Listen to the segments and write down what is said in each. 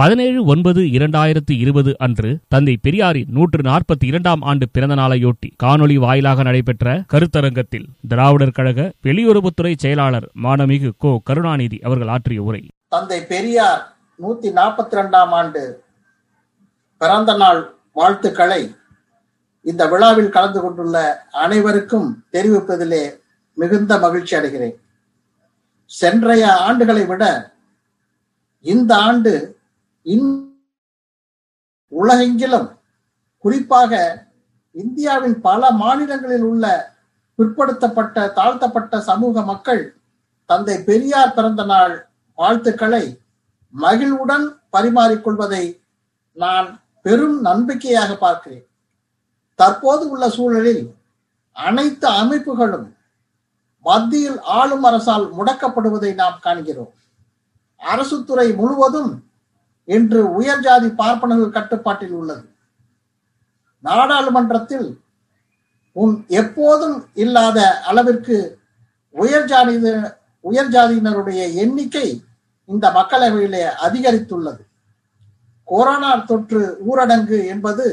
பதினேழு ஒன்பது இரண்டாயிரத்து இருபது அன்று தந்தை பெரியாரின் நூற்று நாற்பத்தி இரண்டாம் ஆண்டு பிறந்த நாளையொட்டி காணொலி வாயிலாக நடைபெற்ற கருத்தரங்கத்தில் திராவிடர் கழக வெளியுறவுத்துறை செயலாளர் மாணமிகு கோ கருணாநிதி அவர்கள் ஆற்றிய உரை. தந்தை பெரியார் நூத்தி நாற்பத்தி ரெண்டாம் ஆண்டு பிறந்த நாள் வாழ்த்துக்களை. இந்த விழாவில் கலந்து கொண்டுள்ள அனைவருக்கும் தெரிவிப்பதிலே மிகுந்த மகிழ்ச்சி அடைகிறேன். சென்றைய ஆண்டுகளை விட இந்த ஆண்டு உலகெங்கிலும் குறிப்பாக இந்தியாவின் பல மாநிலங்களில் உள்ள பிற்படுத்தப்பட்ட தாழ்த்தப்பட்ட சமூக மக்கள் தந்தை பெரியார் பிறந்த நாள் வாழ்த்துக்களை மகிழ்வுடன் பரிமாறிக்கொள்வதை நான் பெரும் நம்பிக்கையாக பார்க்கிறேன். தற்போது உள்ள சூழலில் அனைத்து அமைப்புகளும் மத்தியில் ஆளும் அரசால் முடக்கப்படுவதை நாம் காண்கிறோம். அரசு துறை முழுவதும் இன்று உயர் ஜாதி பார்ப்பனர்கள் கட்டுப்பாட்டில் உள்ளது. நாடாளுமன்றத்தில் உன் எப்போதும் இல்லாத அளவிற்கு உயர் ஜாதி உயர் ஜாதியினருடைய எண்ணிக்கை இந்த மக்களவையிலே அதிகரித்துள்ளது. கொரோனா தொற்று ஊரடங்கு என்பது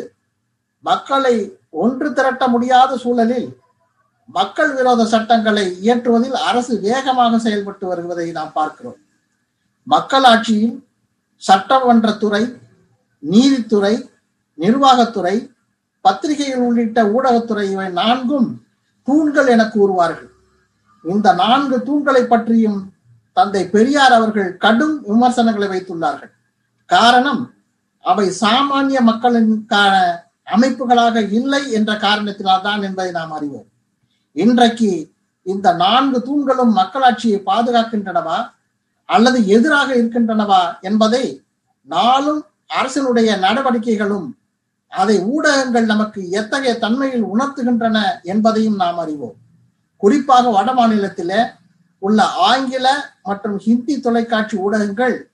மக்களை ஒன்று திரட்ட முடியாத சூழலில் மக்கள் விரோத சட்டங்களை இயற்றுவதில் அரசு வேகமாக செயல்பட்டு வருவதை நாம் பார்க்கிறோம். மக்களாட்சியின் சட்டமன்றத்துறை நீதித்துறை நிர்வாகத்துறை பத்திரிகைகள் உள்ளிட்ட ஊடகத்துறை இவை நான்கும் தூண்கள் என கூறுவார்கள். இந்த நான்கு தூண்களை பற்றியும் தந்தை பெரியார் அவர்கள் கடும் விமர்சனங்களை வைத்துள்ளார்கள். காரணம் அவை சாமானிய மக்களுக்கான அமைப்புகளாக இல்லை என்ற காரணத்தினால் தான் என்பதை நாம் அறிவோம். இன்றைக்கு இந்த நான்கு தூண்களும் மக்களாட்சியை பாதுகாக்கின்றனவா? அல்லது எதிராக இருக்கின்றனவா என்பதை நாளும் அரசினுடைய நடவடிக்கைகளும் அதை ஊடகங்கள் நமக்கு எத்தகைய தன்மையில் உணர்த்துகின்றன என்பதையும் நாம் அறிவோம். குறிப்பாக வட மாநிலத்தில உள்ள ஆங்கில மற்றும் ஹிந்தி தொலைக்காட்சி ஊடகங்கள்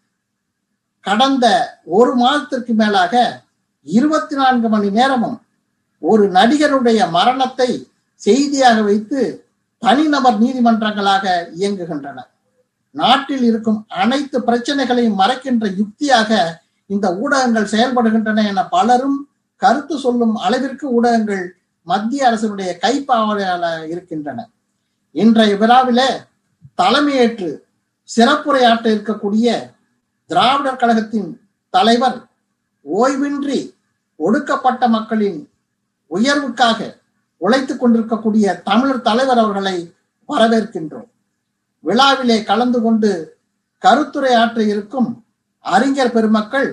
கடந்த ஒரு மாதத்திற்கு மேலாக இருபத்தி நான்கு மணி நேரமும் ஒரு நடிகருடைய மரணத்தை செய்தியாக வைத்து தனிநபர் நீதிமன்றங்களாக இயங்குகின்றன. நாட்டில் இருக்கும் அனைத்து பிரச்சனைகளையும் மறைக்கின்ற யுக்தியாக இந்த ஊடகங்கள் செயல்படுகின்றன என பலரும் கருத்து சொல்லும் அளவிற்கு ஊடகங்கள் மத்திய அரசினுடைய கைப்பாவலையால இருக்கின்றன. இன்றைய விழாவிலே தலைமையேற்று சிறப்புரையாற்ற இருக்கக்கூடிய திராவிடர் கழகத்தின் தலைவர் ஓய்வின்றி ஒடுக்கப்பட்ட மக்களின் உயர்வுக்காக உழைத்துக் கொண்டிருக்கக்கூடிய தமிழர் தலைவர் அவர்களை வரவேற்கின்றோம். விழாவிலே கலந்து கொண்டு கருத்துரையாற்ற இருக்கும் அறிஞர் பெருமக்கள்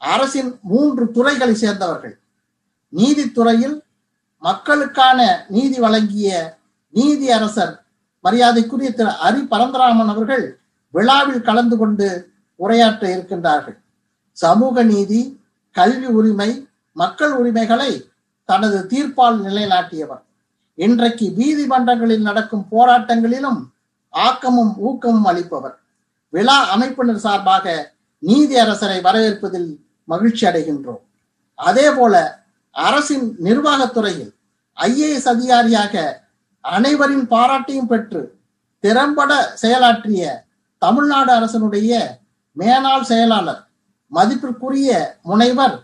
அரசின் மூன்று துறைகளை சேர்ந்தவர்கள். நீதித்துறையில் மக்களுக்கான நீதி வழங்கிய நீதி அரசர் மரியாதைக்குரிய திரு அரி பரந்தராமன் அவர்கள் விழாவில் கலந்து கொண்டு உரையாற்ற இருக்கின்றார்கள். சமூக நீதி கல்வி உரிமை மக்கள் உரிமைகளை தனது தீர்ப்பால் நிலைநாட்டியவர். இன்றைக்கு நீதிமன்றங்களில் நடக்கும் போராட்டங்களிலும் ஆக்கமும் ஊக்கமும் அளிப்பவர். விழா அமைப்பினர் சார்பாக நீதி அரசரை வரவேற்பதில் மகிழ்ச்சி அடைகின்றோம். அதே போல அரசின் நிர்வாகத்துறையில் ஐஏஎஸ் அதிகாரியாக அனைவரின் பாராட்டையும் பெற்று திறம்பட செயலாற்றிய தமிழ்நாடு அரசனுடைய மேனாள் செயலாளர் மதிப்பிற்குரிய முனைவர்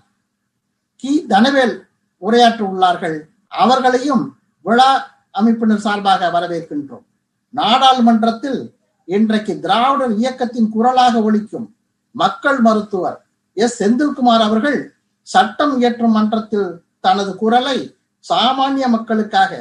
கி. தனவேல் உரையாற்ற உள்ளார்கள் அவர்களையும் விழா அமைப்பினர் சார்பாக வரவேற்கின்றோம். நாடாளுமன்றத்தில் இன்றைக்கு திராவிடர் இயக்கத்தின் குரலாக ஒழிக்கும் மக்கள் மருத்துவர் எஸ். செந்தில்குமார் அவர்கள் சட்டம் இயற்றும் மன்றத்தில் தனது குரலை சாமானிய மக்களுக்காக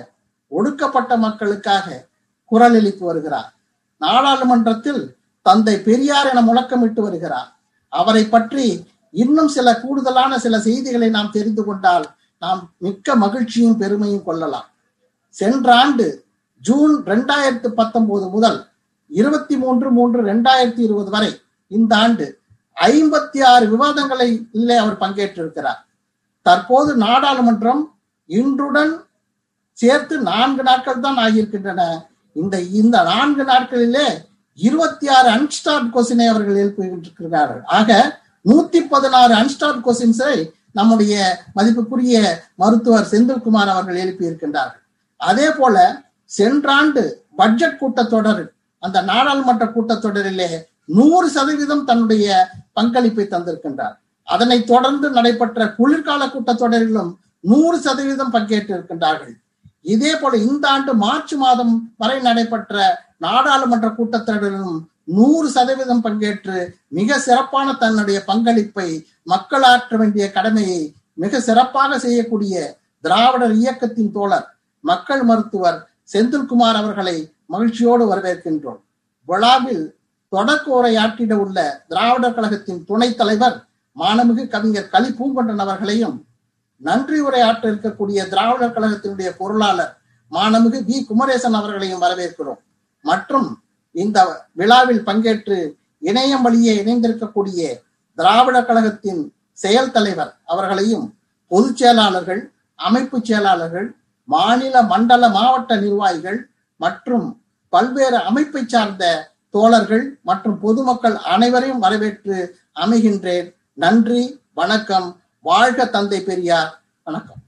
ஒடுக்கப்பட்ட மக்களுக்காக குரல் எழுப்பி வருகிறார். நாடாளுமன்றத்தில் தந்தை பெரியார் என முழக்கமிட்டு வருகிறார். அவரை பற்றி இன்னும் சில கூடுதலான சில செய்திகளை நாம் தெரிந்து கொண்டால் நாம் மிக்க மகிழ்ச்சியும் பெருமையும் கொள்ளலாம். சென்ற ஆண்டு ஜூன் ரெண்டாயிரத்தி பத்தொன்பது முதல் இருபத்தி மூன்று மூன்று ரெண்டாயிரத்தி இருபது வரை இந்த ஆண்டு ஐம்பத்தி ஆறு விவாதங்களிலே அவர் பங்கேற்றிருக்கிறார். தற்போது நாடாளுமன்றம் இன்றுடன் சேர்த்து நான்கு நாட்கள் தான் ஆகியிருக்கின்றன. இந்த இந்த நான்கு நாட்களிலே இருபத்தி ஆறு அன்ஸ்டார்ட் கொஸ்டினை அவர்கள் எழுப்பியிருக்கிறார்கள். ஆக நூத்தி பதினாறு அன்ஸ்டார்ட் கொஸ்டின்ஸை நம்முடைய மதிப்புக்குரிய மருத்துவர் செந்தில்குமார் அவர்கள் எழுப்பி இருக்கின்றார்கள் அதே போல சென்றாண்டு பட்ஜெட் கூட்டத்தொடர் அந்த நாடாளுமன்ற கூட்டத்தொடரிலே நூறு சதவீதம் தன்னுடைய பங்களிப்பை தந்திருக்கின்றார். அதனைத் தொடர்ந்து நடைபெற்ற குளிர்கால கூட்டத்தொடரிலும் நூறு சதவீதம் பங்கேற்றிருக்கின்றார்கள். இதே போல இந்த ஆண்டு மார்ச் மாதம் வரை நடைபெற்ற நாடாளுமன்ற கூட்டத்தொடரிலும் நூறு சதவீதம் பங்கேற்று மிக சிறப்பான தன்னுடைய பங்களிப்பை மக்கள் ஆற்ற வேண்டிய கடமையை மிக சிறப்பாக செய்யக்கூடிய திராவிடர் இயக்கத்தின் தோழர் மக்கள் மருத்துவர் செந்தில்குமார் அவர்களை மகிழ்ச்சியோடு வரவேற்கின்றோம். விழாவில் தொடக்க உரையாற்றிட உள்ள திராவிடர் கழகத்தின் துணைத் தலைவர் மாணமிகு கவிஞர் கலி பூங்கொண்டன் அவர்களையும் நன்றி உரையாற்ற இருக்கக்கூடிய திராவிடர் கழகத்தினுடைய பொருளாளர் மாணமிகு வி. குமரேசன் அவர்களையும் வரவேற்கிறோம். மற்றும் இந்த விழாவில் பங்கேற்று இணையம் வழியே இணைந்திருக்கக்கூடிய திராவிடர் கழகத்தின் செயல் தலைவர் அவர்களையும் பொதுச் செயலாளர்கள் அமைப்பு செயலாளர்கள் மாநில மண்டல மாவட்ட நிர்வாகிகள் மற்றும் பல்வேறு அமைப்பை சார்ந்த தோழர்கள் மற்றும் பொதுமக்கள் அனைவரையும் வரவேற்று அமைகின்றேன். நன்றி வணக்கம். வாழ்க தந்தை பெரியார். வணக்கம்.